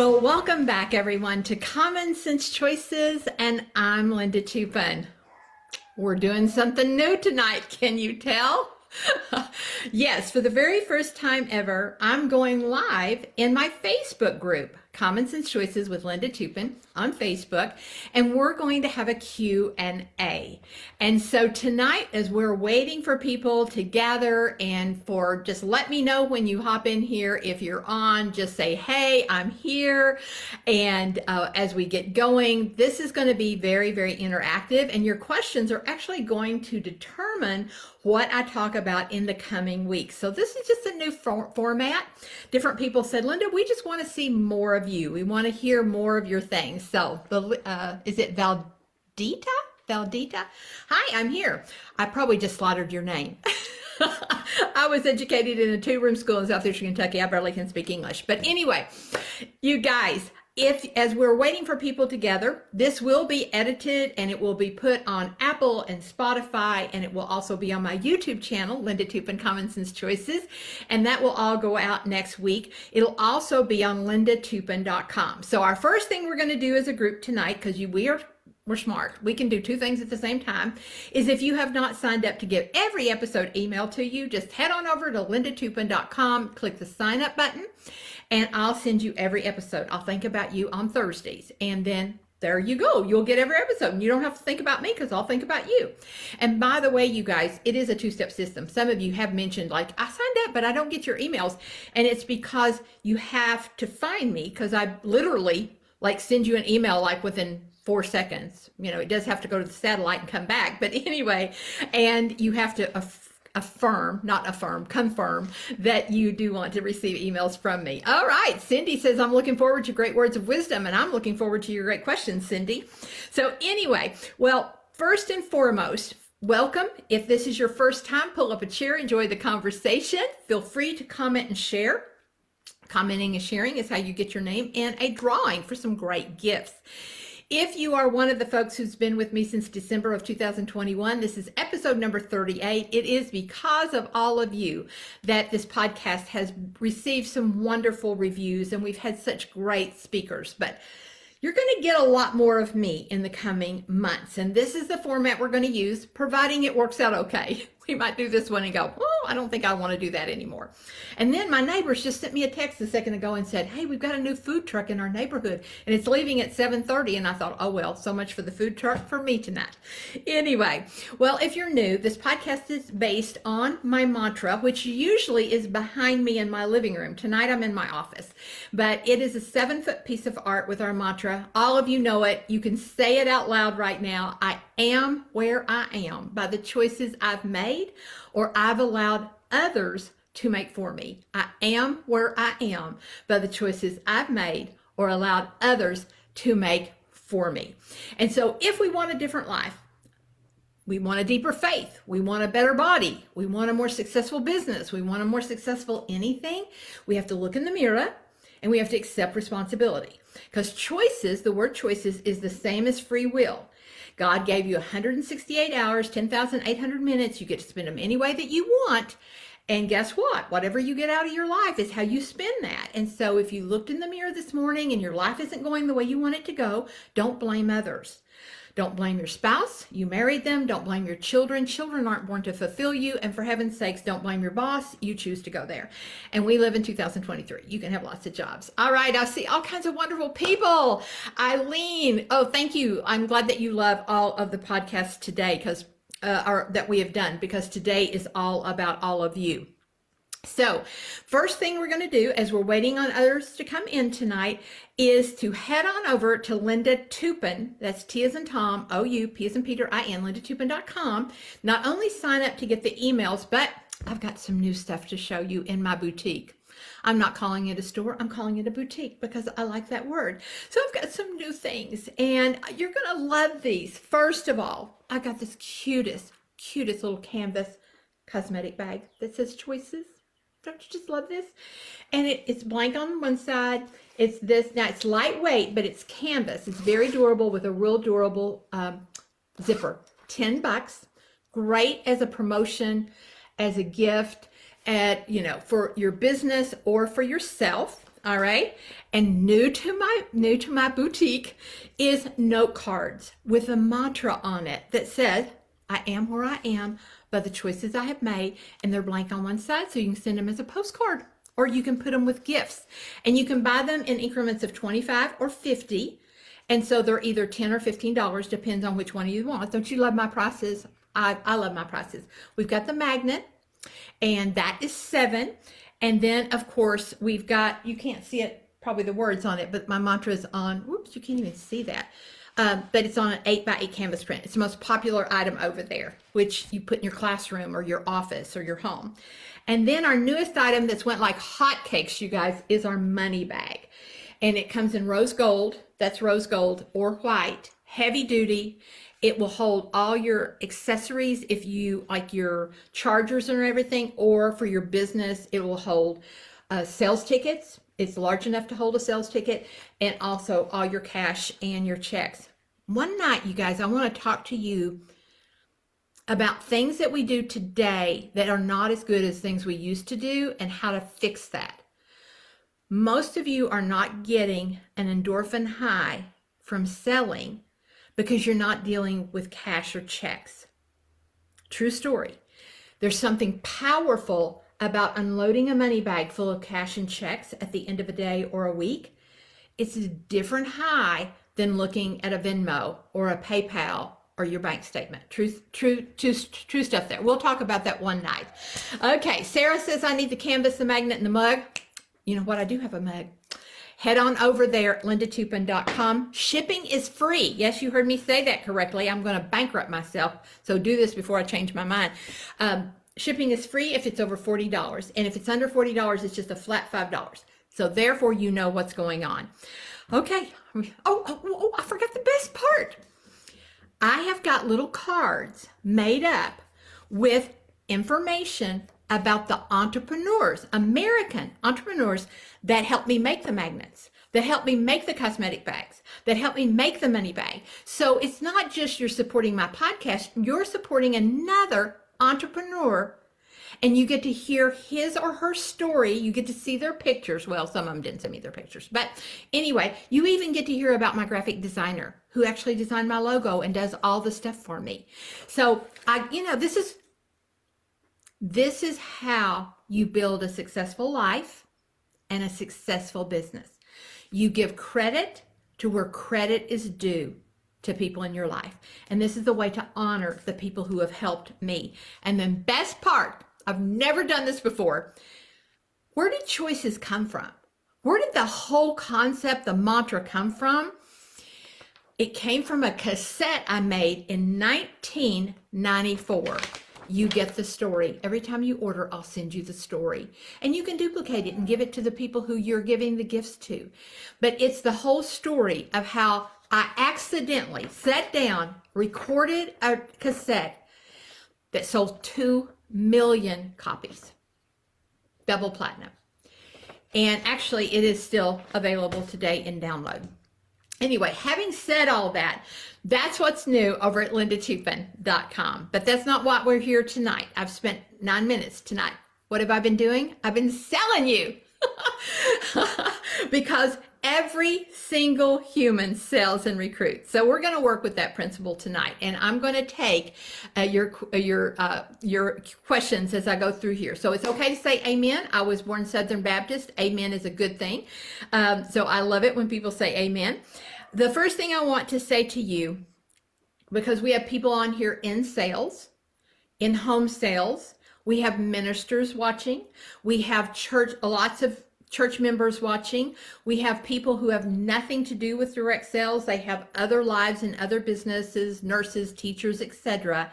Well, welcome back, everyone, to Common Sense Choices, and I'm Linda Toupin. We're doing something new tonight, can you tell? yes, for the very first time ever, I'm going live in my Facebook group. Common Sense Choices with Linda Toupin on Facebook, and we're going to have a Q&A. And so tonight, as we're waiting for people to gather and for just let me know when you hop in here, if you're on, just say, hey, I'm here. And uh, as we get going, this is going to be very, very interactive, and your questions are actually going to determine what I talk about in the coming weeks. So this is just a new for- format. Different people said, Linda, we just want to see more of you. We want to hear more of your things. So uh, is it Valdita? Valdita? Hi, I'm here. I probably just slaughtered your name. I was educated in a two room school in Southeastern Kentucky. I barely can speak English. But anyway, you guys, if as we're waiting for people together, this will be edited and it will be put on Apple and Spotify and it will also be on my YouTube channel, Linda Toupin Common Sense Choices, and that will all go out next week. It'll also be on lindatoupin.com. So our first thing we're going to do as a group tonight, because we are we're smart. We can do two things at the same time. Is if you have not signed up to get every episode emailed to you, just head on over to lindatoupin.com, click the sign up button, and I'll send you every episode. I'll think about you on Thursdays. And then there you go. You'll get every episode and you don't have to think about me because I'll think about you. And by the way, you guys, it is a two step system. Some of you have mentioned, like, I signed up, but I don't get your emails. And it's because you have to find me because I literally like send you an email like within four seconds. You know, it does have to go to the satellite and come back. But anyway, and you have to aff- affirm, not affirm, confirm that you do want to receive emails from me. All right. Cindy says, I'm looking forward to great words of wisdom, and I'm looking forward to your great questions, Cindy. So, anyway, well, first and foremost, Welcome. If this is your first time, pull up a chair, enjoy the conversation. Feel free to comment and share. Commenting and sharing is how you get your name and a drawing for some great gifts. If you are one of the folks who's been with me since December of 2021, this is episode number 38. It is because of all of you that this podcast has received some wonderful reviews and we've had such great speakers. But you're going to get a lot more of me in the coming months. And this is the format we're going to use, providing it works out okay. We might do this one and go, oh, I don't think I want to do that anymore. And then my neighbors just sent me a text a second ago and said, hey, we've got a new food truck in our neighborhood and it's leaving at 7.30. And I thought, oh, well, so much for the food truck for me tonight. Anyway, well, if you're new, this podcast is based on my mantra, which usually is behind me in my living room. Tonight I'm in my office, but it is a seven foot piece of art with our mantra. All of you know it. You can say it out loud right now. I am where I am by the choices I've made or I've allowed others to make for me. I am where I am by the choices I've made or allowed others to make for me. And so if we want a different life, we want a deeper faith. We want a better body. We want a more successful business. We want a more successful anything. We have to look in the mirror and we have to accept responsibility. Because choices, the word choices, is the same as free will. God gave you 168 hours, 10,800 minutes. You get to spend them any way that you want. And guess what? Whatever you get out of your life is how you spend that. And so if you looked in the mirror this morning and your life isn't going the way you want it to go, don't blame others. Don't blame your spouse. You married them. Don't blame your children. Children aren't born to fulfill you. And for heaven's sakes, don't blame your boss. You choose to go there. And we live in 2023. You can have lots of jobs. All right. I see all kinds of wonderful people. Eileen. Oh, thank you. I'm glad that you love all of the podcasts today because, uh, that we have done because today is all about all of you. So, first thing we're going to do as we're waiting on others to come in tonight is to head on over to Linda Toupin. That's T as in Tom, O U, P as in Peter, I N, lindatoupin.com. Not only sign up to get the emails, but I've got some new stuff to show you in my boutique. I'm not calling it a store, I'm calling it a boutique because I like that word. So I've got some new things and you're going to love these. First of all, I got this cutest, cutest little canvas cosmetic bag that says choices. Don't you just love this? And it, it's blank on one side. It's this, now it's lightweight, but it's canvas. It's very durable with a real durable um, zipper. 10 bucks. Great as a promotion, as a gift at, you know, for your business or for yourself. All right. And new to my new to my boutique is note cards with a mantra on it that says, I am where I am by the choices I have made, and they're blank on one side, so you can send them as a postcard or you can put them with gifts. And you can buy them in increments of 25 or 50. And so they're either 10 or $15, depends on which one you want. Don't you love my prices? I, I love my prices. We've got the magnet, and that is seven. And then, of course, we've got, you can't see it, probably the words on it, but my mantra is on, whoops, you can't even see that. Um, but it's on an 8 by 8 canvas print. It's the most popular item over there, which you put in your classroom or your office or your home. And then our newest item that's went like hotcakes, you guys, is our money bag. And it comes in rose gold, that's rose gold, or white, heavy duty. It will hold all your accessories if you like your chargers and everything, or for your business, it will hold uh, sales tickets. It's large enough to hold a sales ticket, and also all your cash and your checks. One night, you guys, I want to talk to you about things that we do today that are not as good as things we used to do and how to fix that. Most of you are not getting an endorphin high from selling because you're not dealing with cash or checks. True story. There's something powerful about unloading a money bag full of cash and checks at the end of a day or a week. It's a different high than looking at a Venmo or a PayPal or your bank statement. True, true, true, true stuff there. We'll talk about that one night. Okay, Sarah says I need the canvas, the magnet, and the mug. You know what? I do have a mug. Head on over there, at lindatoupin.com. Shipping is free. Yes, you heard me say that correctly. I'm going to bankrupt myself. So do this before I change my mind. Um, shipping is free if it's over $40. And if it's under $40, it's just a flat $5. So therefore, you know what's going on. Okay. Oh, oh, oh, I forgot the best part. I have got little cards made up with information about the entrepreneurs, American entrepreneurs that helped me make the magnets, that helped me make the cosmetic bags, that helped me make the money bag. So it's not just you're supporting my podcast, you're supporting another entrepreneur and you get to hear his or her story. You get to see their pictures. Well, some of them didn't send me their pictures, but anyway, you even get to hear about my graphic designer who actually designed my logo and does all the stuff for me. So I, you know, this is this is how you build a successful life and a successful business. You give credit to where credit is due to people in your life. And this is the way to honor the people who have helped me. And then best part, I've never done this before. Where did choices come from? Where did the whole concept, the mantra come from? It came from a cassette I made in 1994. You get the story. Every time you order, I'll send you the story. And you can duplicate it and give it to the people who you're giving the gifts to. But it's the whole story of how I accidentally sat down, recorded a cassette that sold 2 million copies, double platinum. And actually, it is still available today in download. Anyway, having said all that, that's what's new over at lindatoupin.com. But that's not what we're here tonight. I've spent nine minutes tonight. What have I been doing? I've been selling you. because every single human sells and recruits. So we're going to work with that principle tonight, and I'm going to take uh, your uh, your uh, your questions as I go through here. So it's okay to say Amen. I was born Southern Baptist. Amen is a good thing. Um, so I love it when people say Amen. The first thing I want to say to you, because we have people on here in sales, in home sales. We have ministers watching. We have church, lots of church members watching. We have people who have nothing to do with direct sales. They have other lives and other businesses, nurses, teachers, etc.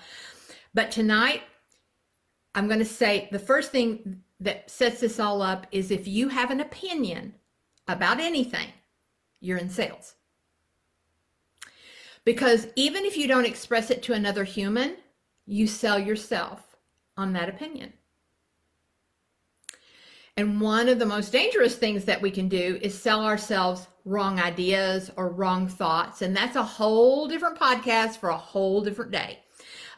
But tonight, I'm going to say the first thing that sets this all up is if you have an opinion about anything, you're in sales. Because even if you don't express it to another human, you sell yourself on that opinion. And one of the most dangerous things that we can do is sell ourselves wrong ideas or wrong thoughts. And that's a whole different podcast for a whole different day.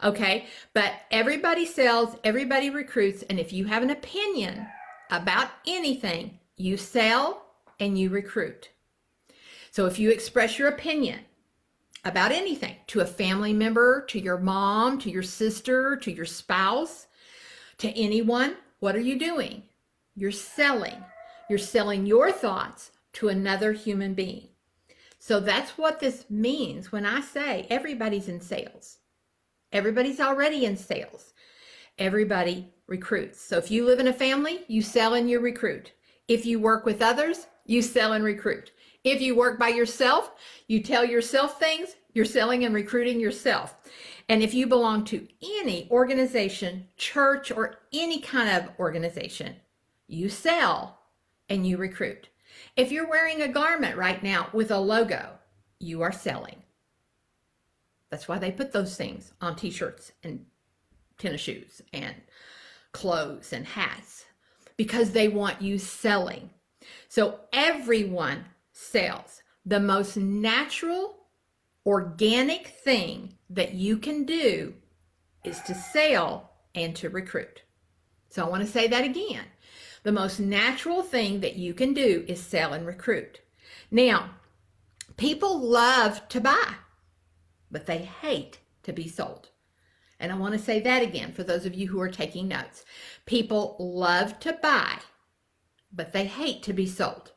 Okay. But everybody sells, everybody recruits. And if you have an opinion about anything, you sell and you recruit. So if you express your opinion about anything to a family member, to your mom, to your sister, to your spouse, to anyone, what are you doing? You're selling. You're selling your thoughts to another human being. So that's what this means when I say everybody's in sales. Everybody's already in sales. Everybody recruits. So if you live in a family, you sell and you recruit. If you work with others, you sell and recruit. If you work by yourself, you tell yourself things, you're selling and recruiting yourself. And if you belong to any organization, church, or any kind of organization, you sell and you recruit. If you're wearing a garment right now with a logo, you are selling. That's why they put those things on t shirts and tennis shoes and clothes and hats because they want you selling. So everyone sells. The most natural, organic thing that you can do is to sell and to recruit. So I want to say that again. The most natural thing that you can do is sell and recruit. Now, people love to buy, but they hate to be sold. And I want to say that again for those of you who are taking notes. People love to buy, but they hate to be sold.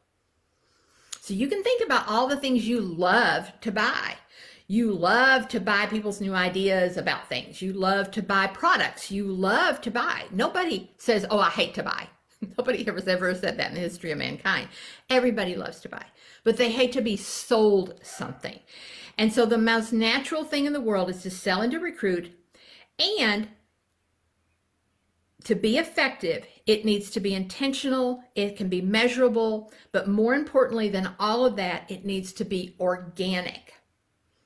So you can think about all the things you love to buy. You love to buy people's new ideas about things. You love to buy products. You love to buy. Nobody says, Oh, I hate to buy. Nobody ever ever said that in the history of mankind. Everybody loves to buy, but they hate to be sold something. And so the most natural thing in the world is to sell and to recruit. And to be effective, it needs to be intentional, it can be measurable, but more importantly than all of that, it needs to be organic.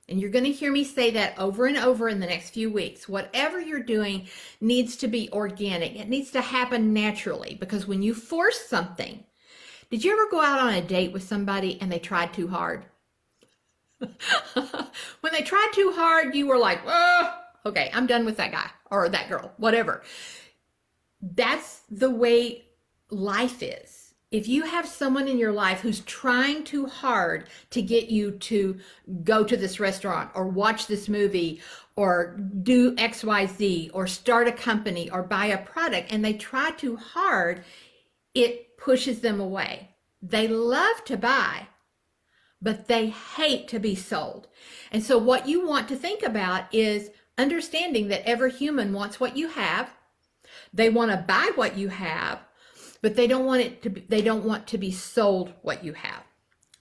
And you're going to hear me say that over and over in the next few weeks. Whatever you're doing needs to be organic. It needs to happen naturally because when you force something, did you ever go out on a date with somebody and they tried too hard? when they tried too hard, you were like, oh, okay, I'm done with that guy or that girl, whatever. That's the way life is if you have someone in your life who's trying too hard to get you to go to this restaurant or watch this movie or do XYZ or start a company or buy a product and they try too hard, it pushes them away. They love to buy, but they hate to be sold. And so, what you want to think about is understanding that every human wants what you have, they want to buy what you have but they don't want it to be, they don't want to be sold what you have.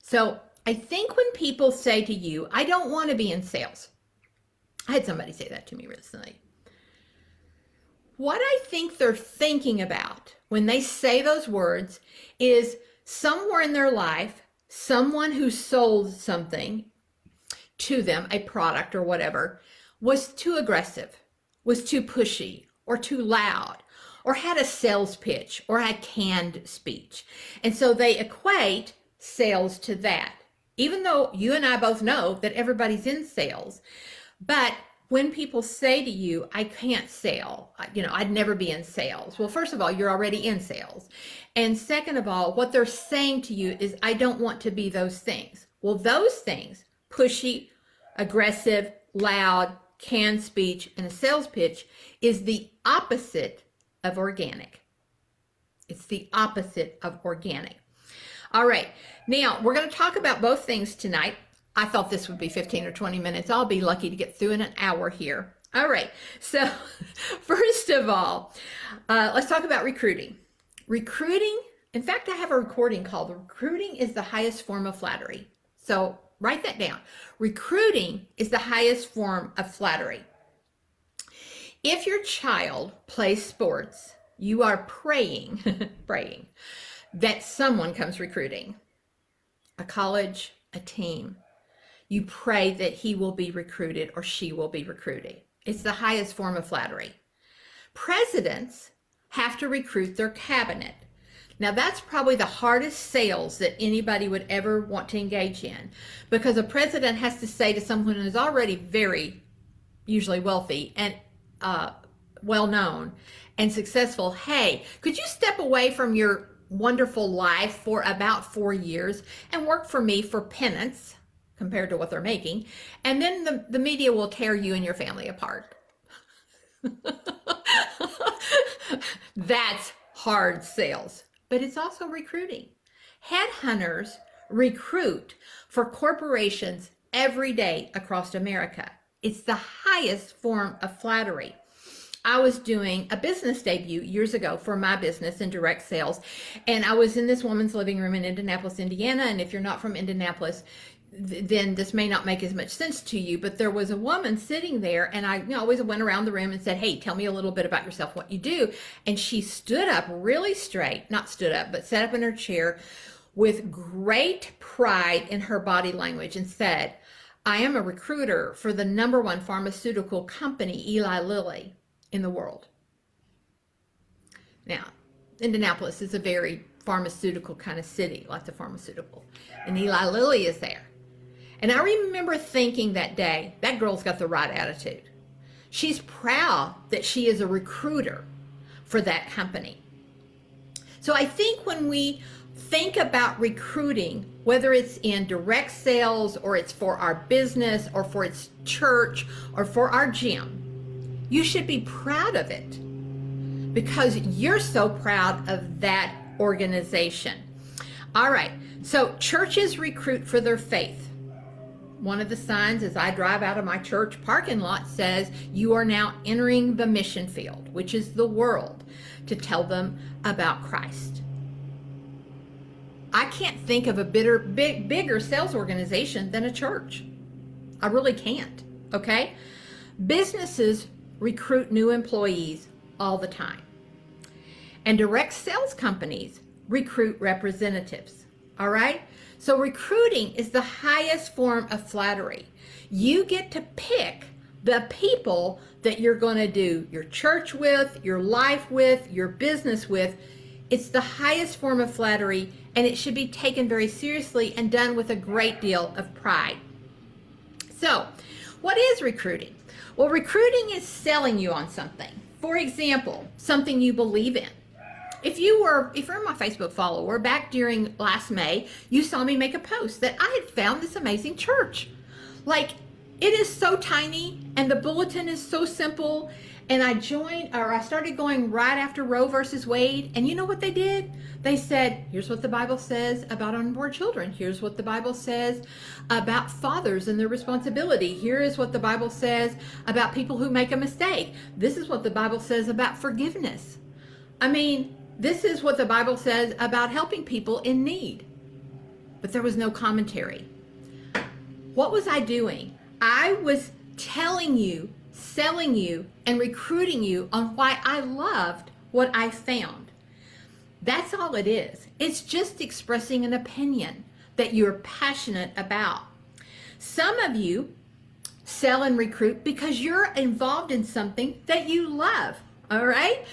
So I think when people say to you, I don't want to be in sales. I had somebody say that to me recently. What I think they're thinking about when they say those words is somewhere in their life, someone who sold something to them, a product or whatever, was too aggressive, was too pushy, or too loud, or had a sales pitch or had canned speech. And so they equate sales to that. Even though you and I both know that everybody's in sales, but when people say to you, I can't sell, you know, I'd never be in sales. Well, first of all, you're already in sales. And second of all, what they're saying to you is, I don't want to be those things. Well, those things, pushy, aggressive, loud, canned speech, and a sales pitch, is the opposite of organic. It's the opposite of organic. All right, now we're going to talk about both things tonight. I thought this would be 15 or 20 minutes. I'll be lucky to get through in an hour here. All right, so first of all, uh, let's talk about recruiting. Recruiting, in fact, I have a recording called Recruiting is the Highest Form of Flattery. So write that down. Recruiting is the highest form of flattery. If your child plays sports, you are praying, praying that someone comes recruiting a college, a team. You pray that he will be recruited or she will be recruited. It's the highest form of flattery. Presidents have to recruit their cabinet. Now, that's probably the hardest sales that anybody would ever want to engage in because a president has to say to someone who's already very, usually wealthy, and uh, well known and successful, hey, could you step away from your wonderful life for about four years and work for me for penance compared to what they're making. And then the, the media will tear you and your family apart. That's hard sales, but it's also recruiting. Headhunters recruit for corporations every day across America. It's the highest form of flattery. I was doing a business debut years ago for my business in direct sales. And I was in this woman's living room in Indianapolis, Indiana. And if you're not from Indianapolis, then this may not make as much sense to you, but there was a woman sitting there, and I you know, always went around the room and said, Hey, tell me a little bit about yourself, what you do. And she stood up really straight, not stood up, but sat up in her chair with great pride in her body language and said, I am a recruiter for the number one pharmaceutical company, Eli Lilly, in the world. Now, Indianapolis is a very pharmaceutical kind of city, lots of pharmaceutical. And Eli Lilly is there. And I remember thinking that day, that girl's got the right attitude. She's proud that she is a recruiter for that company. So I think when we think about recruiting, whether it's in direct sales or it's for our business or for its church or for our gym, you should be proud of it because you're so proud of that organization. All right, so churches recruit for their faith one of the signs as I drive out of my church parking lot says, You are now entering the mission field, which is the world, to tell them about Christ. I can't think of a bitter, big, bigger sales organization than a church. I really can't. Okay? Businesses recruit new employees all the time. And direct sales companies recruit representatives. All right? So recruiting is the highest form of flattery. You get to pick the people that you're going to do your church with, your life with, your business with. It's the highest form of flattery and it should be taken very seriously and done with a great deal of pride. So, what is recruiting? Well, recruiting is selling you on something. For example, something you believe in if you were if you're my facebook follower back during last may you saw me make a post that i had found this amazing church like it is so tiny and the bulletin is so simple and i joined or i started going right after roe versus wade and you know what they did they said here's what the bible says about unborn children here's what the bible says about fathers and their responsibility here is what the bible says about people who make a mistake this is what the bible says about forgiveness i mean this is what the Bible says about helping people in need. But there was no commentary. What was I doing? I was telling you, selling you, and recruiting you on why I loved what I found. That's all it is. It's just expressing an opinion that you're passionate about. Some of you sell and recruit because you're involved in something that you love. All right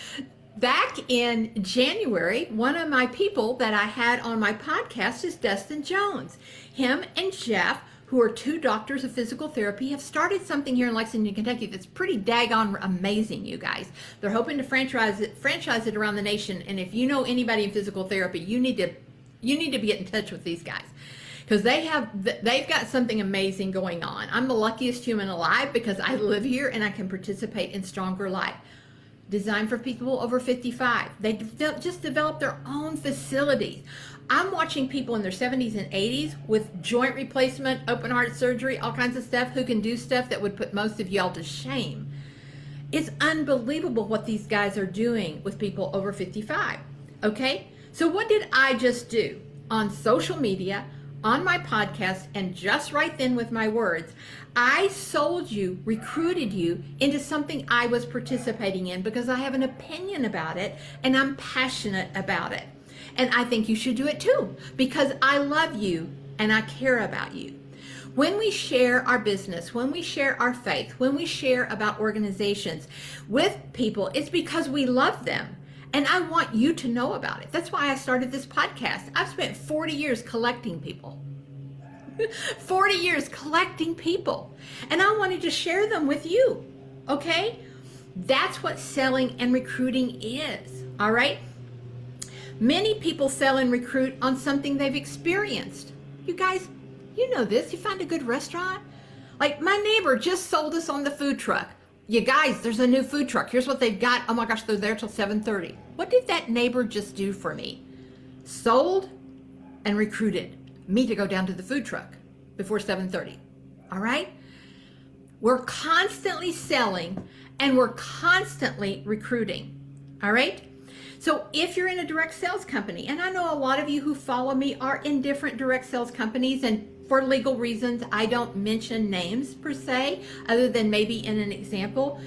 back in January, one of my people that I had on my podcast is Dustin Jones. Him and Jeff, who are two doctors of physical therapy, have started something here in Lexington, Kentucky that's pretty daggone amazing, you guys. They're hoping to franchise it, franchise it around the nation. And if you know anybody in physical therapy, you need to you need to be in touch with these guys because they have they've got something amazing going on. I'm the luckiest human alive because I live here and I can participate in Stronger Life designed for people over 55. They de- just developed their own facilities. I'm watching people in their 70s and 80s with joint replacement, open heart surgery, all kinds of stuff who can do stuff that would put most of y'all to shame. It's unbelievable what these guys are doing with people over 55. Okay? So, what did I just do? On social media, on my podcast, and just right then with my words, I sold you, recruited you into something I was participating in because I have an opinion about it and I'm passionate about it. And I think you should do it too because I love you and I care about you. When we share our business, when we share our faith, when we share about organizations with people, it's because we love them. And I want you to know about it. That's why I started this podcast. I've spent 40 years collecting people. 40 years collecting people. And I wanted to share them with you. Okay? That's what selling and recruiting is. All right? Many people sell and recruit on something they've experienced. You guys, you know this. You find a good restaurant. Like my neighbor just sold us on the food truck. You guys, there's a new food truck. Here's what they've got. Oh my gosh, they're there till 7:30. What did that neighbor just do for me? Sold and recruited me to go down to the food truck before 7:30. All right? We're constantly selling and we're constantly recruiting. All right? So if you're in a direct sales company, and I know a lot of you who follow me are in different direct sales companies, and for legal reasons, I don't mention names per se, other than maybe in an example.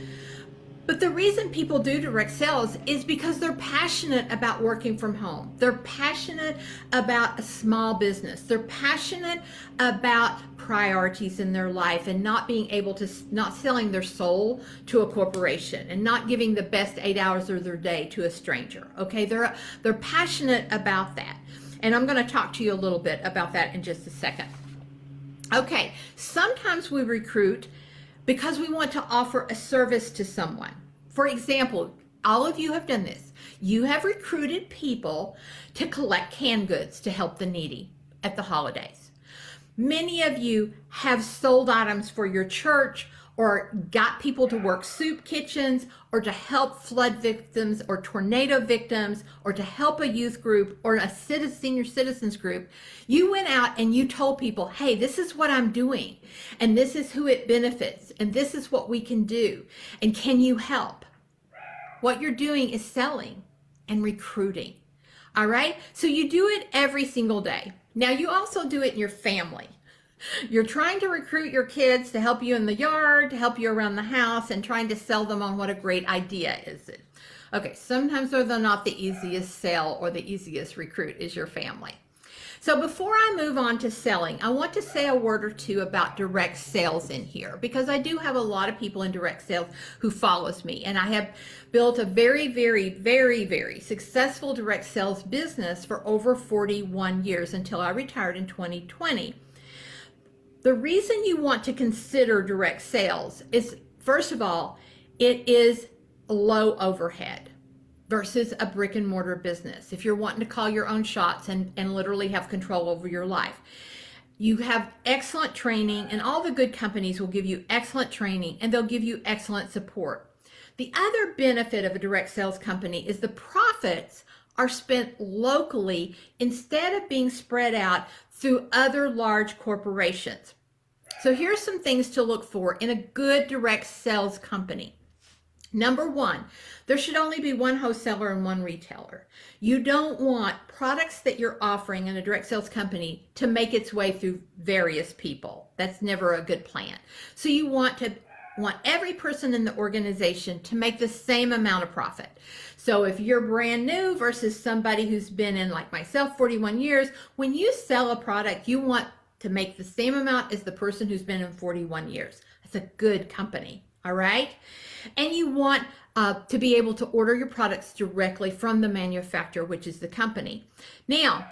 But the reason people do direct sales is because they're passionate about working from home. They're passionate about a small business. They're passionate about priorities in their life and not being able to, not selling their soul to a corporation and not giving the best eight hours of their day to a stranger. Okay, they're, they're passionate about that. And I'm going to talk to you a little bit about that in just a second. Okay, sometimes we recruit because we want to offer a service to someone. For example, all of you have done this. You have recruited people to collect canned goods to help the needy at the holidays. Many of you have sold items for your church or got people to work soup kitchens or to help flood victims or tornado victims or to help a youth group or a senior citizens group, you went out and you told people, hey, this is what I'm doing and this is who it benefits and this is what we can do and can you help? What you're doing is selling and recruiting. All right. So you do it every single day. Now you also do it in your family. You're trying to recruit your kids to help you in the yard, to help you around the house, and trying to sell them on what a great idea is it. Okay, sometimes they're not the easiest sell or the easiest recruit is your family. So before I move on to selling, I want to say a word or two about direct sales in here because I do have a lot of people in direct sales who follows me and I have built a very, very, very, very successful direct sales business for over 41 years until I retired in 2020. The reason you want to consider direct sales is, first of all, it is low overhead versus a brick and mortar business. If you're wanting to call your own shots and, and literally have control over your life, you have excellent training, and all the good companies will give you excellent training and they'll give you excellent support. The other benefit of a direct sales company is the profits are spent locally instead of being spread out through other large corporations. So here's some things to look for in a good direct sales company. Number one, there should only be one wholesaler and one retailer. You don't want products that you're offering in a direct sales company to make its way through various people. That's never a good plan. So you want to want every person in the organization to make the same amount of profit. So if you're brand new versus somebody who's been in like myself 41 years, when you sell a product, you want to make the same amount as the person who's been in 41 years. That's a good company. All right. And you want uh, to be able to order your products directly from the manufacturer, which is the company. Now,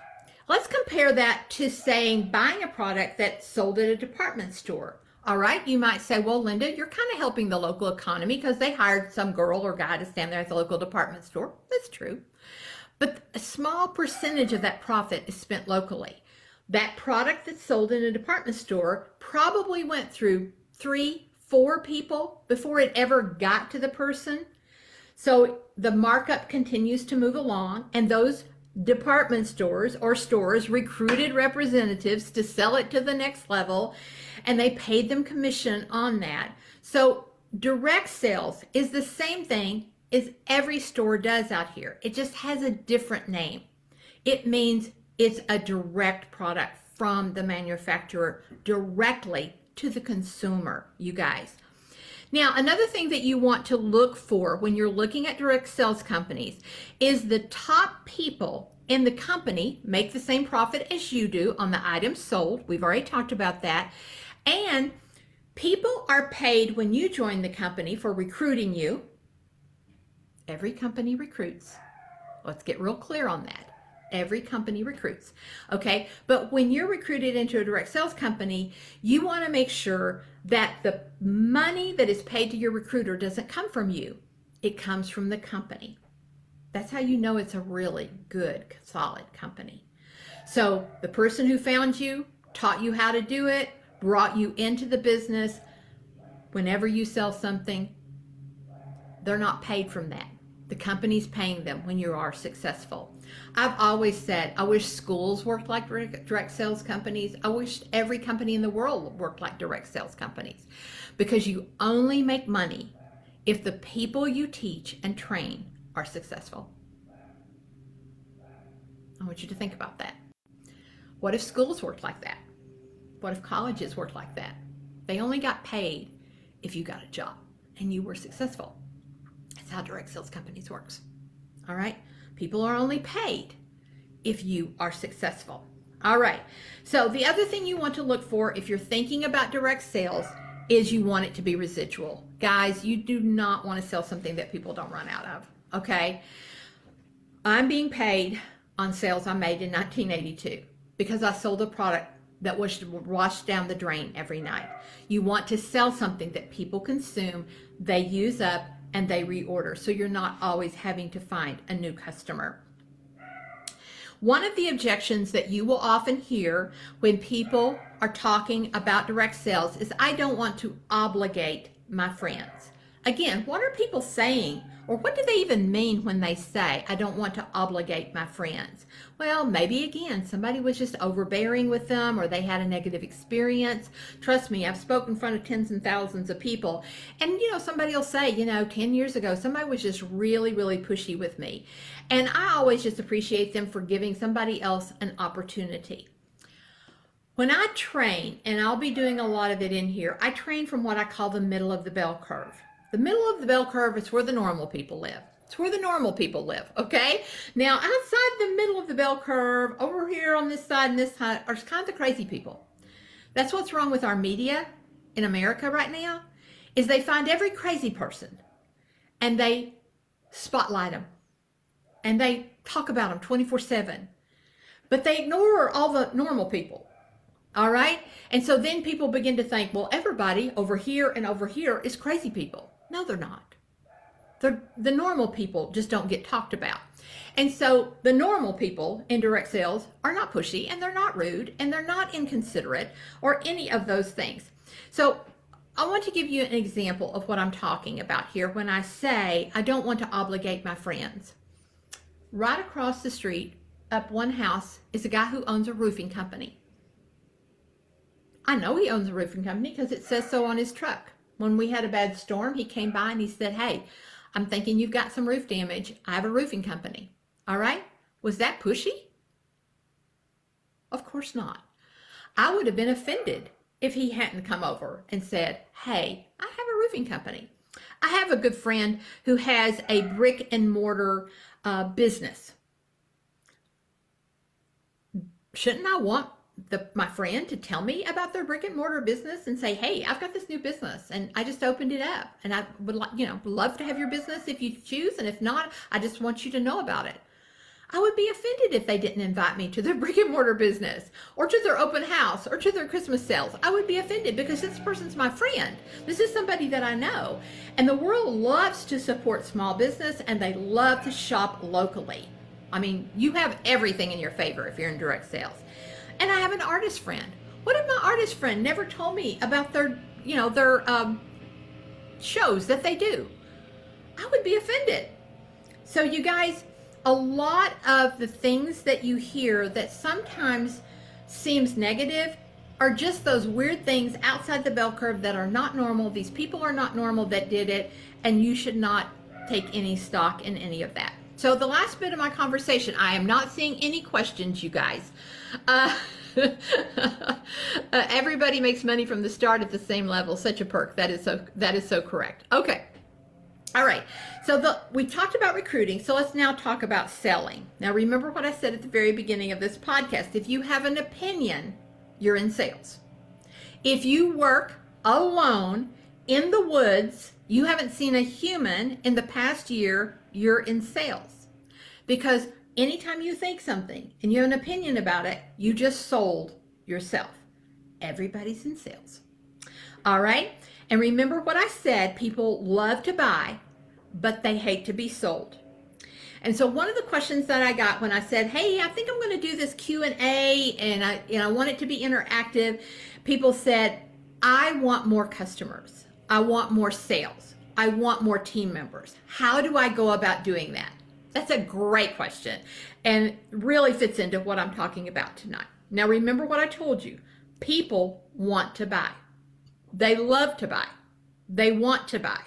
let's compare that to saying buying a product that's sold at a department store. All right, you might say, well, Linda, you're kind of helping the local economy because they hired some girl or guy to stand there at the local department store. That's true. But a small percentage of that profit is spent locally. That product that's sold in a department store probably went through three, four people before it ever got to the person. So the markup continues to move along, and those department stores or stores recruited representatives to sell it to the next level, and they paid them commission on that. So direct sales is the same thing as every store does out here. It just has a different name. It means it's a direct product from the manufacturer directly to the consumer, you guys. Now, another thing that you want to look for when you're looking at direct sales companies is the top people in the company make the same profit as you do on the items sold. We've already talked about that. And people are paid when you join the company for recruiting you. Every company recruits. Let's get real clear on that. Every company recruits. Okay. But when you're recruited into a direct sales company, you want to make sure that the money that is paid to your recruiter doesn't come from you, it comes from the company. That's how you know it's a really good, solid company. So the person who found you, taught you how to do it, brought you into the business. Whenever you sell something, they're not paid from that. The company's paying them when you are successful. I've always said, I wish schools worked like direct sales companies. I wish every company in the world worked like direct sales companies because you only make money if the people you teach and train are successful. I want you to think about that. What if schools worked like that? What if colleges worked like that? They only got paid if you got a job and you were successful. That's how direct sales companies works. All right? People are only paid if you are successful. All right. So the other thing you want to look for if you're thinking about direct sales is you want it to be residual. Guys, you do not want to sell something that people don't run out of. Okay? I'm being paid on sales I made in 1982 because I sold a product that was washed down the drain every night. You want to sell something that people consume, they use up, and they reorder. So you're not always having to find a new customer. One of the objections that you will often hear when people are talking about direct sales is I don't want to obligate my friends. Again, what are people saying or what do they even mean when they say, I don't want to obligate my friends? Well, maybe again, somebody was just overbearing with them or they had a negative experience. Trust me, I've spoken in front of tens and thousands of people. And, you know, somebody will say, you know, 10 years ago, somebody was just really, really pushy with me. And I always just appreciate them for giving somebody else an opportunity. When I train, and I'll be doing a lot of it in here, I train from what I call the middle of the bell curve. The middle of the bell curve is where the normal people live. It's where the normal people live, okay? Now, outside the middle of the bell curve, over here on this side and this side, are kind of crazy people. That's what's wrong with our media in America right now, is they find every crazy person and they spotlight them and they talk about them 24 7. But they ignore all the normal people. All right? And so then people begin to think, well, everybody over here and over here is crazy people. No, they're not. They're, the normal people just don't get talked about. And so the normal people in direct sales are not pushy and they're not rude and they're not inconsiderate or any of those things. So I want to give you an example of what I'm talking about here when I say I don't want to obligate my friends. Right across the street, up one house, is a guy who owns a roofing company. I know he owns a roofing company because it says so on his truck. When we had a bad storm, he came by and he said, Hey, I'm thinking you've got some roof damage. I have a roofing company. All right. Was that pushy? Of course not. I would have been offended if he hadn't come over and said, Hey, I have a roofing company. I have a good friend who has a brick and mortar uh, business. Shouldn't I want the my friend to tell me about their brick and mortar business and say, "Hey, I've got this new business and I just opened it up and I would like, you know, love to have your business if you choose and if not, I just want you to know about it." I would be offended if they didn't invite me to their brick and mortar business or to their open house or to their Christmas sales. I would be offended because this person's my friend. This is somebody that I know. And the world loves to support small business and they love to shop locally. I mean, you have everything in your favor if you're in direct sales. And I have an artist friend. What if my artist friend never told me about their, you know, their um, shows that they do? I would be offended. So, you guys, a lot of the things that you hear that sometimes seems negative are just those weird things outside the bell curve that are not normal. These people are not normal that did it, and you should not take any stock in any of that. So, the last bit of my conversation, I am not seeing any questions, you guys. Uh, uh, everybody makes money from the start at the same level. Such a perk. That is so. That is so correct. Okay. All right. So the, we talked about recruiting. So let's now talk about selling. Now remember what I said at the very beginning of this podcast. If you have an opinion, you're in sales. If you work alone in the woods, you haven't seen a human in the past year, you're in sales. Because anytime you think something and you have an opinion about it, you just sold yourself. Everybody's in sales. All right? And remember what I said people love to buy, but they hate to be sold. And so one of the questions that I got when I said, "Hey, I think I'm going to do this Q&A and I and I want it to be interactive." People said, "I want more customers. I want more sales. I want more team members. How do I go about doing that?" That's a great question and really fits into what I'm talking about tonight. Now remember what I told you. People want to buy. They love to buy. They want to buy.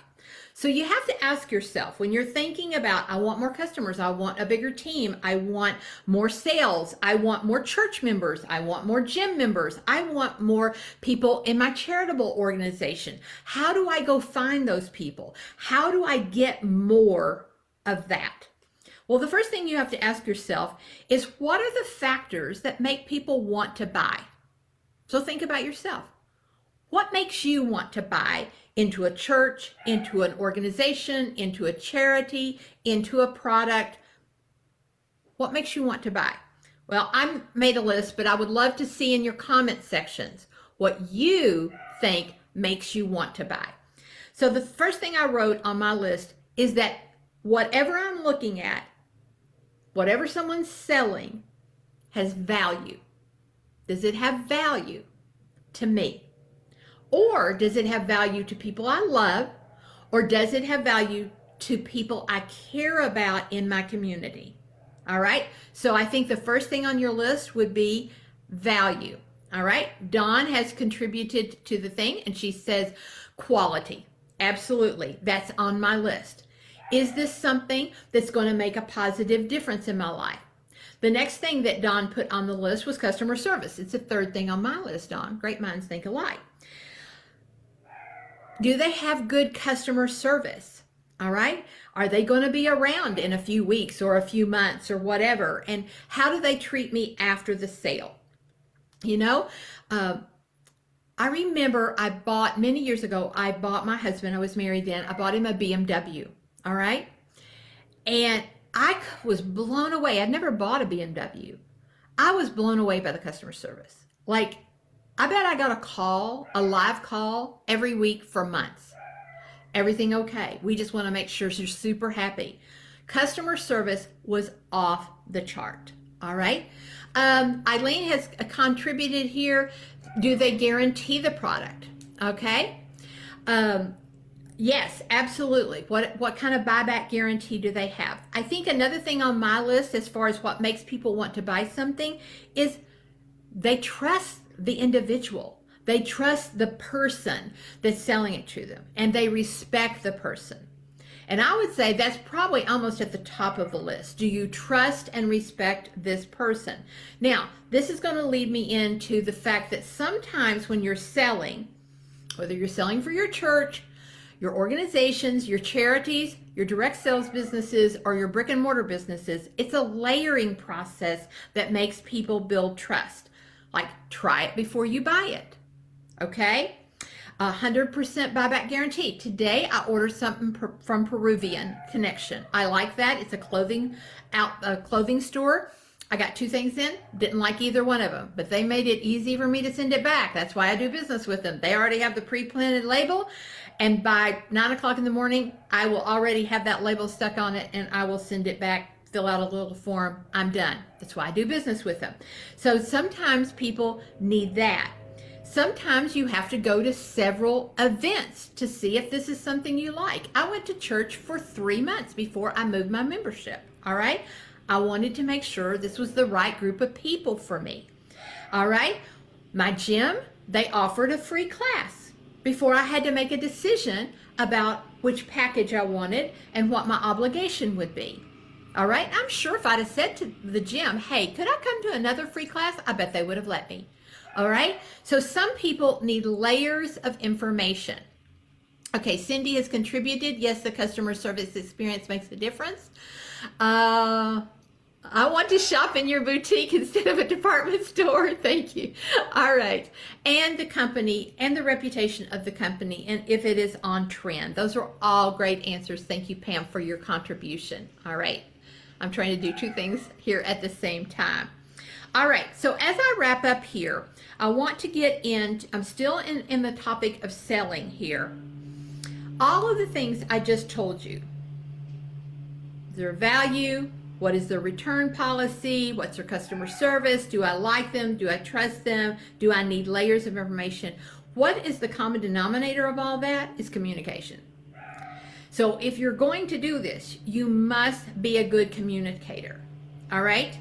So you have to ask yourself when you're thinking about, I want more customers, I want a bigger team, I want more sales, I want more church members, I want more gym members, I want more people in my charitable organization. How do I go find those people? How do I get more of that? Well, the first thing you have to ask yourself is what are the factors that make people want to buy? So think about yourself. What makes you want to buy into a church, into an organization, into a charity, into a product? What makes you want to buy? Well, I made a list, but I would love to see in your comment sections what you think makes you want to buy. So the first thing I wrote on my list is that whatever I'm looking at, whatever someone's selling, has value. Does it have value to me? Or does it have value to people I love? Or does it have value to people I care about in my community? All right. So I think the first thing on your list would be value. All right. Dawn has contributed to the thing and she says quality. Absolutely. That's on my list. Is this something that's going to make a positive difference in my life? The next thing that Dawn put on the list was customer service. It's the third thing on my list, Dawn. Great minds think alike. Do they have good customer service? All right. Are they going to be around in a few weeks or a few months or whatever? And how do they treat me after the sale? You know, uh, I remember I bought many years ago, I bought my husband, I was married then, I bought him a BMW. All right. And I was blown away. I'd never bought a BMW. I was blown away by the customer service. Like I bet I got a call, a live call every week for months. Everything okay. We just want to make sure you're super happy. Customer service was off the chart. All right. Um, Eileen has contributed here. Do they guarantee the product? Okay. Um, yes, absolutely. What what kind of buyback guarantee do they have? I think another thing on my list as far as what makes people want to buy something is they trust the individual. They trust the person that's selling it to them and they respect the person. And I would say that's probably almost at the top of the list. Do you trust and respect this person? Now, this is going to lead me into the fact that sometimes when you're selling, whether you're selling for your church, your organizations, your charities, your direct sales businesses, or your brick and mortar businesses, it's a layering process that makes people build trust. Like try it before you buy it. Okay? 100% buyback guarantee. Today I ordered something per, from Peruvian Connection. I like that. It's a clothing out a clothing store. I got two things in, didn't like either one of them, but they made it easy for me to send it back. That's why I do business with them. They already have the pre-planted label, and by nine o'clock in the morning, I will already have that label stuck on it, and I will send it back fill out a little form, I'm done. That's why I do business with them. So sometimes people need that. Sometimes you have to go to several events to see if this is something you like. I went to church for three months before I moved my membership. All right. I wanted to make sure this was the right group of people for me. All right. My gym, they offered a free class before I had to make a decision about which package I wanted and what my obligation would be. All right. I'm sure if I'd have said to the gym, hey, could I come to another free class? I bet they would have let me. All right. So some people need layers of information. Okay, Cindy has contributed. Yes, the customer service experience makes a difference. Uh, I want to shop in your boutique instead of a department store. Thank you. All right. And the company and the reputation of the company and if it is on trend. Those are all great answers. Thank you, Pam, for your contribution. All right. I'm trying to do two things here at the same time. All right, so as I wrap up here, I want to get in, I'm still in, in the topic of selling here. All of the things I just told you, their value? What is their return policy? What's their customer service? Do I like them? Do I trust them? Do I need layers of information? What is the common denominator of all that? Is communication. So if you're going to do this, you must be a good communicator. All right?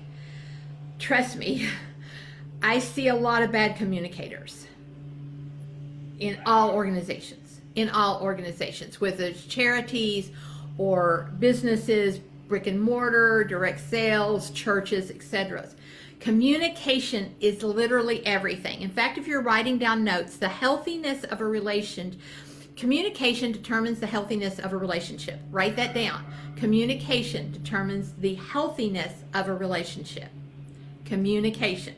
Trust me, I see a lot of bad communicators in all organizations, in all organizations, whether it's charities or businesses, brick and mortar, direct sales, churches, etc. Communication is literally everything. In fact, if you're writing down notes, the healthiness of a relation, communication determines the healthiness of a relationship. Write that down. Communication determines the healthiness of a relationship. Communication.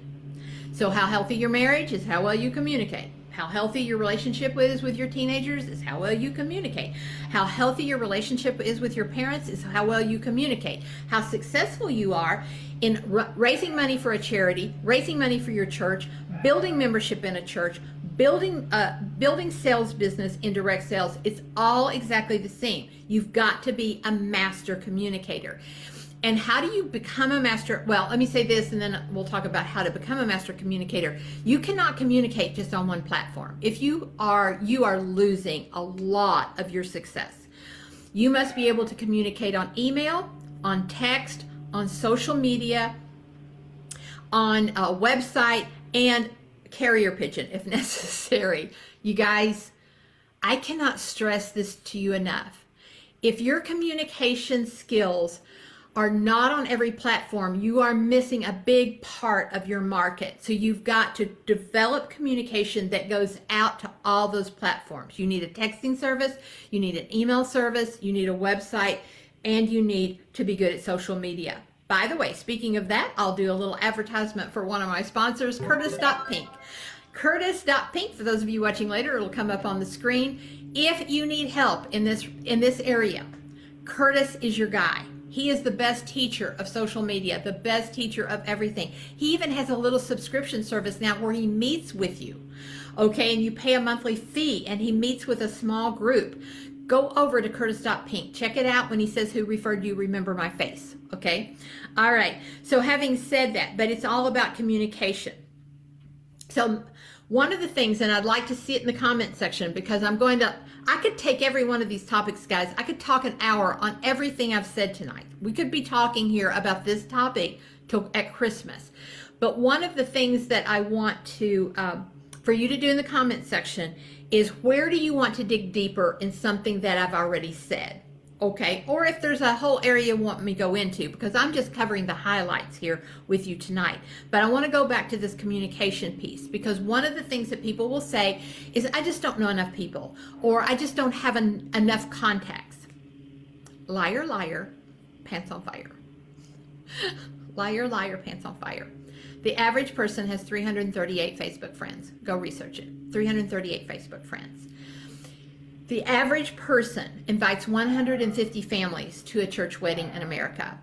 So, how healthy your marriage is how well you communicate. How healthy your relationship is with your teenagers is how well you communicate. How healthy your relationship is with your parents is how well you communicate. How successful you are in raising money for a charity, raising money for your church, building membership in a church, building uh, building sales business in direct sales. It's all exactly the same. You've got to be a master communicator. And how do you become a master? Well, let me say this and then we'll talk about how to become a master communicator. You cannot communicate just on one platform. If you are, you are losing a lot of your success. You must be able to communicate on email, on text, on social media, on a website, and carrier pigeon if necessary. You guys, I cannot stress this to you enough. If your communication skills are not on every platform, you are missing a big part of your market. So you've got to develop communication that goes out to all those platforms. You need a texting service, you need an email service, you need a website, and you need to be good at social media. By the way, speaking of that, I'll do a little advertisement for one of my sponsors, Curtis.pink. Curtis.pink, for those of you watching later, it'll come up on the screen. If you need help in this in this area, Curtis is your guy. He is the best teacher of social media, the best teacher of everything. He even has a little subscription service now where he meets with you. Okay, and you pay a monthly fee and he meets with a small group. Go over to Curtis.pink. Check it out when he says who referred you, remember my face. Okay? All right. So having said that, but it's all about communication. So one of the things, and I'd like to see it in the comment section because I'm going to I could take every one of these topics, guys. I could talk an hour on everything I've said tonight. We could be talking here about this topic till at Christmas. But one of the things that I want to um, for you to do in the comment section is where do you want to dig deeper in something that I've already said? okay? Or if there's a whole area you want me to go into because i'm just covering the highlights here with you tonight. But i want to go back to this communication piece because one of the things that people will say is i just don't know enough people or i just don't have an, enough contacts liar liar pants on fire. Liar liar pants on fire. The average person has 338 facebook friends. Go research it 338 facebook friends the average person invites 150 families to a church wedding in America.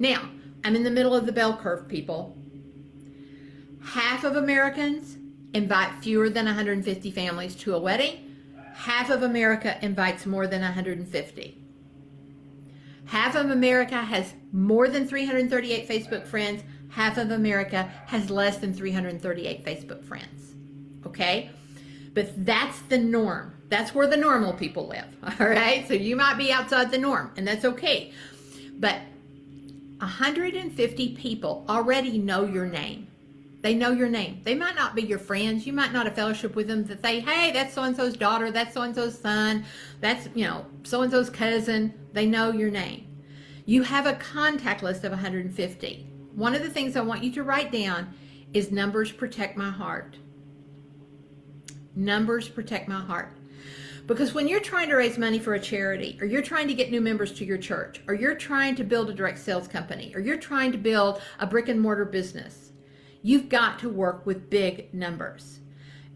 Now, I'm in the middle of the bell curve, people. Half of Americans invite fewer than 150 families to a wedding. Half of America invites more than 150. Half of America has more than 338 Facebook friends. Half of America has less than 338 Facebook friends. Okay? But that's the norm. That's where the normal people live. All right. So you might be outside the norm, and that's okay. But 150 people already know your name. They know your name. They might not be your friends. You might not have fellowship with them that they, hey, that's so and so's daughter, that's so and so's son, that's, you know, so and so's cousin. They know your name. You have a contact list of 150. One of the things I want you to write down is numbers protect my heart. Numbers protect my heart. Because when you're trying to raise money for a charity, or you're trying to get new members to your church, or you're trying to build a direct sales company, or you're trying to build a brick and mortar business, you've got to work with big numbers.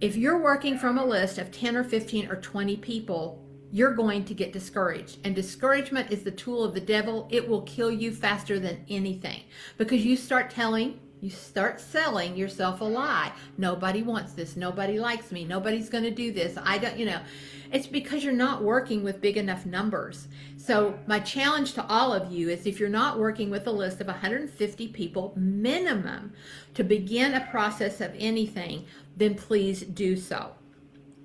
If you're working from a list of 10 or 15 or 20 people, you're going to get discouraged. And discouragement is the tool of the devil. It will kill you faster than anything because you start telling You start selling yourself a lie. Nobody wants this. Nobody likes me. Nobody's going to do this. I don't, you know. It's because you're not working with big enough numbers. So, my challenge to all of you is if you're not working with a list of 150 people minimum to begin a process of anything, then please do so.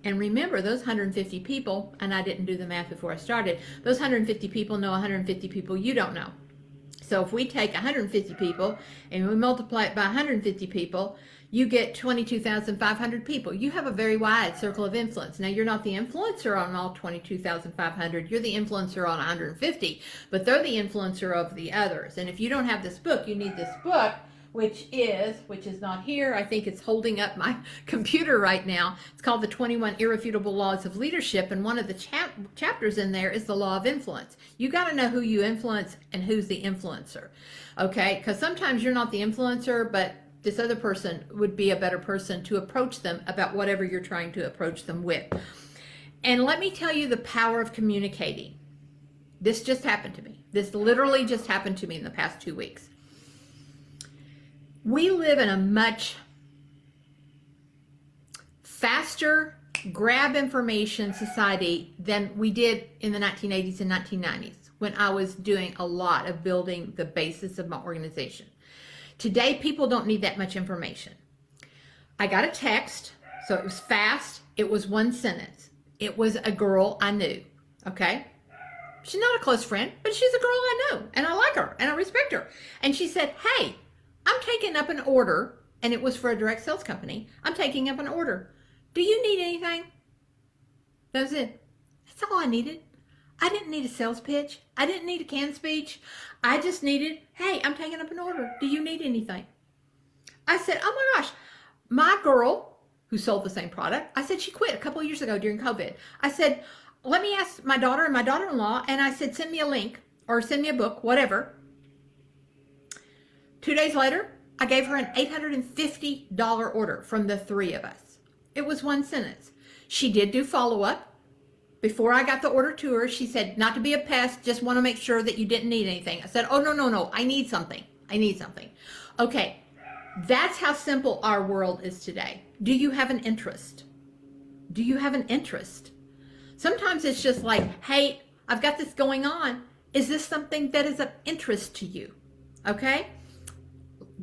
And remember, those 150 people, and I didn't do the math before I started, those 150 people know 150 people you don't know. So if we take 150 people and we multiply it by 150 people, you get 22,500 people. You have a very wide circle of influence. Now, you're not the influencer on all 22,500. You're the influencer on 150, but they're the influencer of the others. And if you don't have this book, you need this book which is, which is not here. I think it's holding up my computer right now. It's called The 21 Irrefutable Laws of Leadership. And one of the chap- chapters in there is the law of influence. You got to know who you influence and who's the influencer. Okay. Because sometimes you're not the influencer, but this other person would be a better person to approach them about whatever you're trying to approach them with. And let me tell you the power of communicating. This just happened to me. This literally just happened to me in the past two weeks we live in a much faster grab information society than we did in the 1980s and 1990s when I was doing a lot of building the basis of my organization. Today, people don't need that much information. I got a text, so it was fast. It was one sentence. It was a girl I knew. Okay. She's not a close friend, but she's a girl I know, and I like her, and I respect her. And she said, Hey, I'm taking up an order, and it was for a direct sales company. I'm taking up an order. Do you need anything? That's it. That's all I needed. I didn't need a sales pitch. I didn't need a canned speech. I just needed, hey, I'm taking up an order. Do you need anything? I said, oh my gosh, my girl who sold the same product, I said she quit a couple years ago during COVID. I said, let me ask my daughter and my daughter in law, and I said, send me a link or send me a book, whatever. Two days later, I gave her an $850 order from the three of us. It was one sentence. She did do follow up. Before I got the order to her, she said, Not to be a pest, just want to make sure that you didn't need anything. I said, Oh, no, no, no, I need something. I need something. Okay, that's how simple our world is today. Do you have an interest? Do you have an interest? Sometimes it's just like, Hey, I've got this going on. Is this something that is of interest to you? Okay?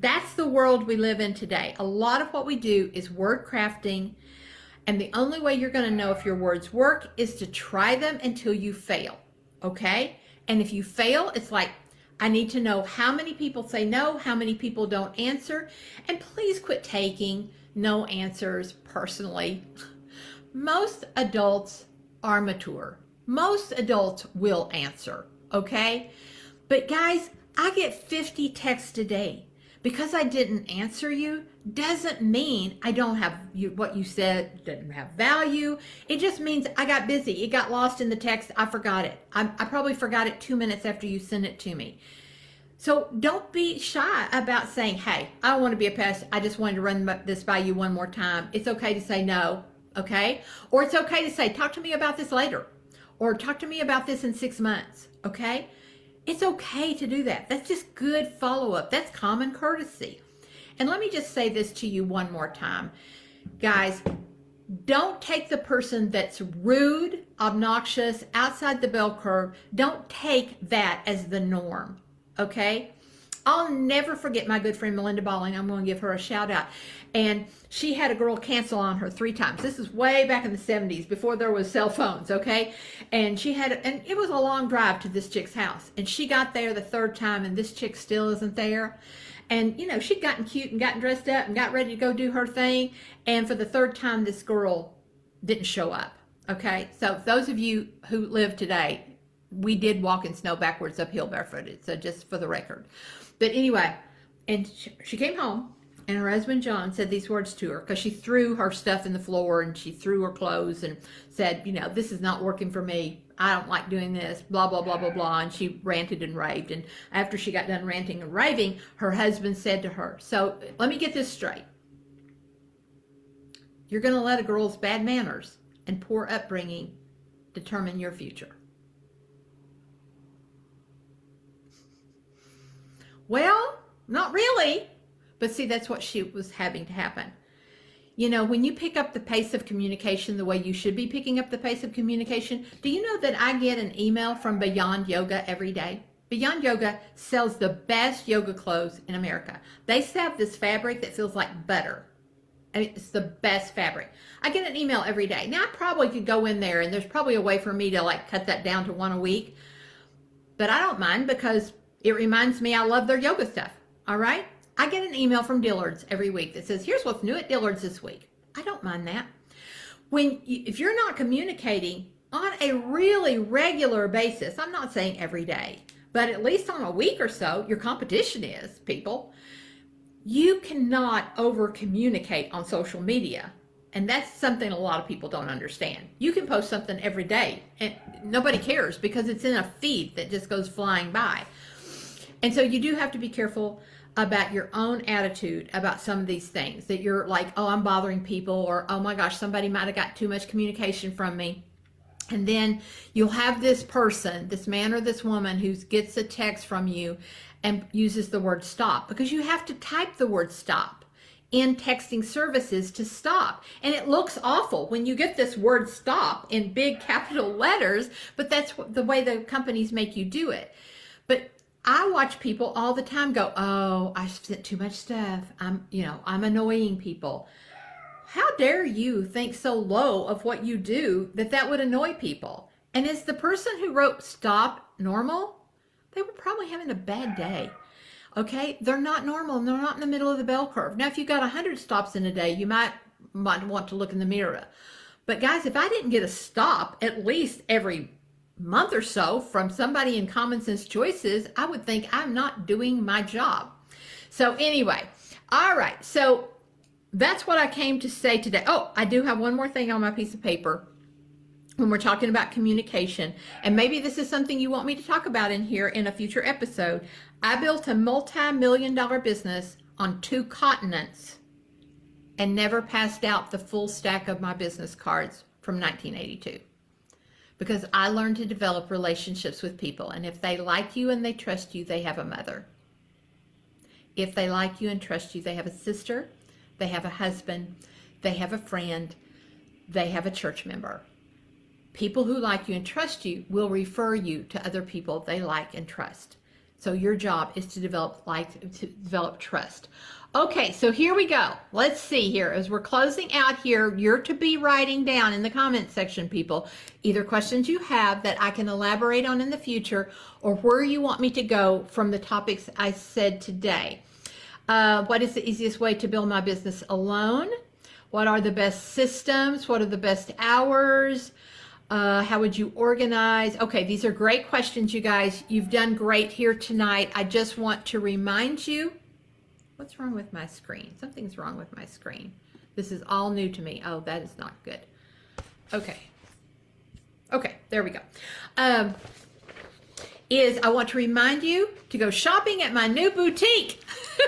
That's the world we live in today. A lot of what we do is word crafting. And the only way you're going to know if your words work is to try them until you fail. Okay? And if you fail, it's like, I need to know how many people say no, how many people don't answer. And please quit taking no answers personally. Most adults are mature. Most adults will answer. Okay? But guys, I get 50 texts a day because I didn't answer you doesn't mean I don't have you, what you said didn't have value. It just means I got busy. It got lost in the text. I forgot it. I, I probably forgot it two minutes after you sent it to me. So don't be shy about saying, hey, I want to be a pest. I just wanted to run this by you one more time. It's okay to say no. Okay. Or it's okay to say, talk to me about this later. Or talk to me about this in six months. Okay. It's okay to do that. That's just good follow up. That's common courtesy. And let me just say this to you one more time. Guys, don't take the person that's rude, obnoxious, outside the bell curve, don't take that as the norm. Okay? I'll never forget my good friend Melinda Balling. I'm going to give her a shout out. And she had a girl cancel on her three times. This is way back in the 70s before there was cell phones, okay? And she had, and it was a long drive to this chick's house. And she got there the third time, and this chick still isn't there. And, you know, she'd gotten cute and gotten dressed up and got ready to go do her thing. And for the third time, this girl didn't show up, okay? So, those of you who live today, we did walk in snow backwards uphill barefooted. So, just for the record. But anyway, and she came home and her husband John said these words to her because she threw her stuff in the floor and she threw her clothes and said, you know, this is not working for me. I don't like doing this, blah, blah, blah, blah, blah. And she ranted and raved. And after she got done ranting and raving, her husband said to her, So let me get this straight. You're going to let a girl's bad manners and poor upbringing determine your future. Well, not really. But see, that's what she was having to happen. You know, when you pick up the pace of communication the way you should be picking up the pace of communication, do you know that I get an email from Beyond Yoga every day? Beyond Yoga sells the best yoga clothes in America. They sell this fabric that feels like butter. I mean, it's the best fabric. I get an email every day. Now, I probably could go in there and there's probably a way for me to like cut that down to one a week, but I don't mind because it reminds me I love their yoga stuff. All right. I get an email from Dillard's every week that says, here's what's new at Dillard's this week. I don't mind that. When, you, if you're not communicating on a really regular basis, I'm not saying every day, but at least on a week or so, your competition is people. You cannot over communicate on social media. And that's something a lot of people don't understand. You can post something every day and nobody cares because it's in a feed that just goes flying by. And so you do have to be careful about your own attitude about some of these things that you're like, oh, I'm bothering people, or oh my gosh, somebody might have got too much communication from me. And then you'll have this person, this man or this woman who gets a text from you and uses the word stop because you have to type the word stop in texting services to stop. And it looks awful when you get this word stop in big capital letters, but that's the way the companies make you do it. I watch people all the time go, "Oh, I sent too much stuff. I'm, you know, I'm annoying people." How dare you think so low of what you do that that would annoy people? And is the person who wrote stop normal? They were probably having a bad day. Okay, they're not normal. and They're not in the middle of the bell curve. Now, if you got 100 stops in a day, you might might want to look in the mirror. But guys, if I didn't get a stop at least every month or so from somebody in Common Sense Choices, I would think I'm not doing my job. So, anyway, all right. So, that's what I came to say today. Oh, I do have one more thing on my piece of paper when we're talking about communication. And maybe this is something you want me to talk about in here in a future episode. I built a multi million dollar business on two continents and never passed out the full stack of my business cards from 1982 because I learned to develop relationships with people. And if they like you and they trust you, they have a mother. If they like you and trust you, they have a sister, they have a husband, they have a friend, they have a church member. People who like you and trust you will refer you to other people they like and trust. So your job is to develop like to develop trust. Okay, so here we go. Let's see here. As we're closing out here, you're to be writing down in the comment section, people, either questions you have that I can elaborate on in the future or where you want me to go from the topics I said today. Uh, what is the easiest way to build my business alone? What are the best systems? What are the best hours? Uh, how would you organize? Okay, these are great questions, you guys. You've done great here tonight. I just want to remind you What's wrong with my screen? Something's wrong with my screen. This is all new to me. Oh, that is not good. Okay. Okay, there we go. Um, is I want to remind you to go shopping at my new boutique,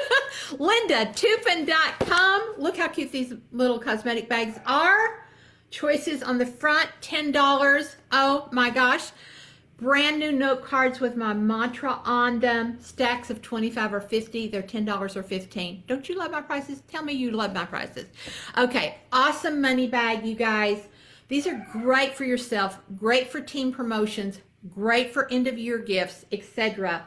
lindatoupin.com. Look how cute these little cosmetic bags are. Choices on the front, $10. Oh my gosh brand new note cards with my mantra on them. Stacks of 25 or 50 they're $10 or 15 don't you love my prices? Tell me you love my prices. Okay awesome money bag you guys. These are great for yourself great for team promotions great for end of year gifts etc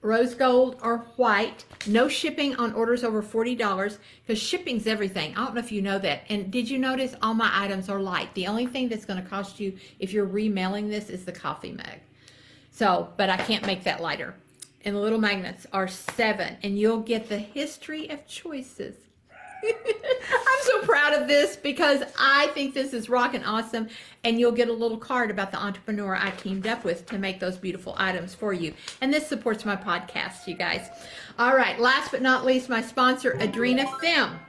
rose gold or white no shipping on orders over $40 because shipping's everything. I don't know if you know that. And did you notice all my items are light? The only thing that's going to cost you if you're remailing this is the coffee mug so, but I can't make that lighter. And the little magnets are seven, and you'll get the history of choices. I'm so proud of this because I think this is rocking awesome. And you'll get a little card about the entrepreneur I teamed up with to make those beautiful items for you. And this supports my podcast, you guys. All right, last but not least, my sponsor, Adrena Fem.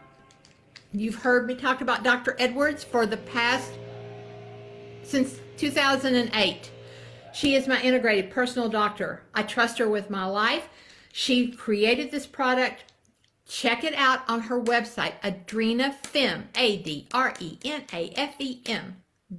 You've heard me talk about Dr. Edwards for the past, since 2008. She is my integrated personal doctor. I trust her with my life. She created this product. Check it out on her website, adrenafem, A-D-R-E-N-A-F-E-M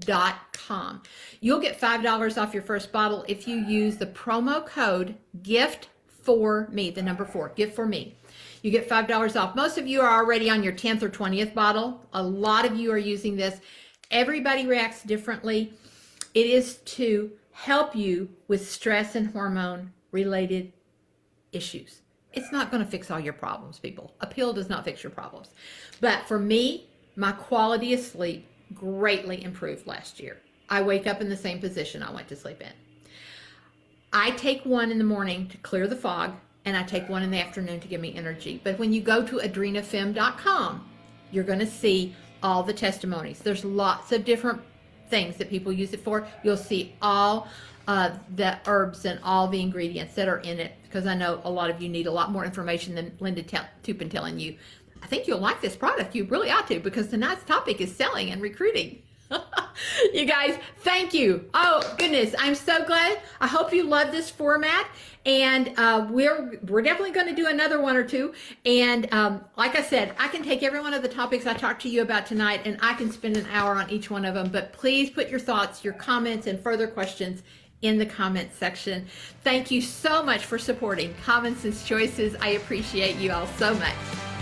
dot com. You'll get $5 off your first bottle if you use the promo code gift for me, the number four, gift for me. You get $5 off. Most of you are already on your 10th or 20th bottle. A lot of you are using this. Everybody reacts differently. It is to help you with stress and hormone related issues. It's not going to fix all your problems, people. A pill does not fix your problems. But for me, my quality of sleep greatly improved last year. I wake up in the same position I went to sleep in. I take one in the morning to clear the fog, and I take one in the afternoon to give me energy. But when you go to adrenafem.com, you're going to see all the testimonies. There's lots of different things that people use it for. You'll see all uh, the herbs and all the ingredients that are in it because I know a lot of you need a lot more information than Linda Toupin telling you. I think you'll like this product. You really ought to because tonight's topic is selling and recruiting. you guys, thank you. Oh goodness, I'm so glad. I hope you love this format, and uh, we're we're definitely going to do another one or two. And um, like I said, I can take every one of the topics I talked to you about tonight, and I can spend an hour on each one of them. But please put your thoughts, your comments, and further questions in the comments section. Thank you so much for supporting Common Sense Choices. I appreciate you all so much.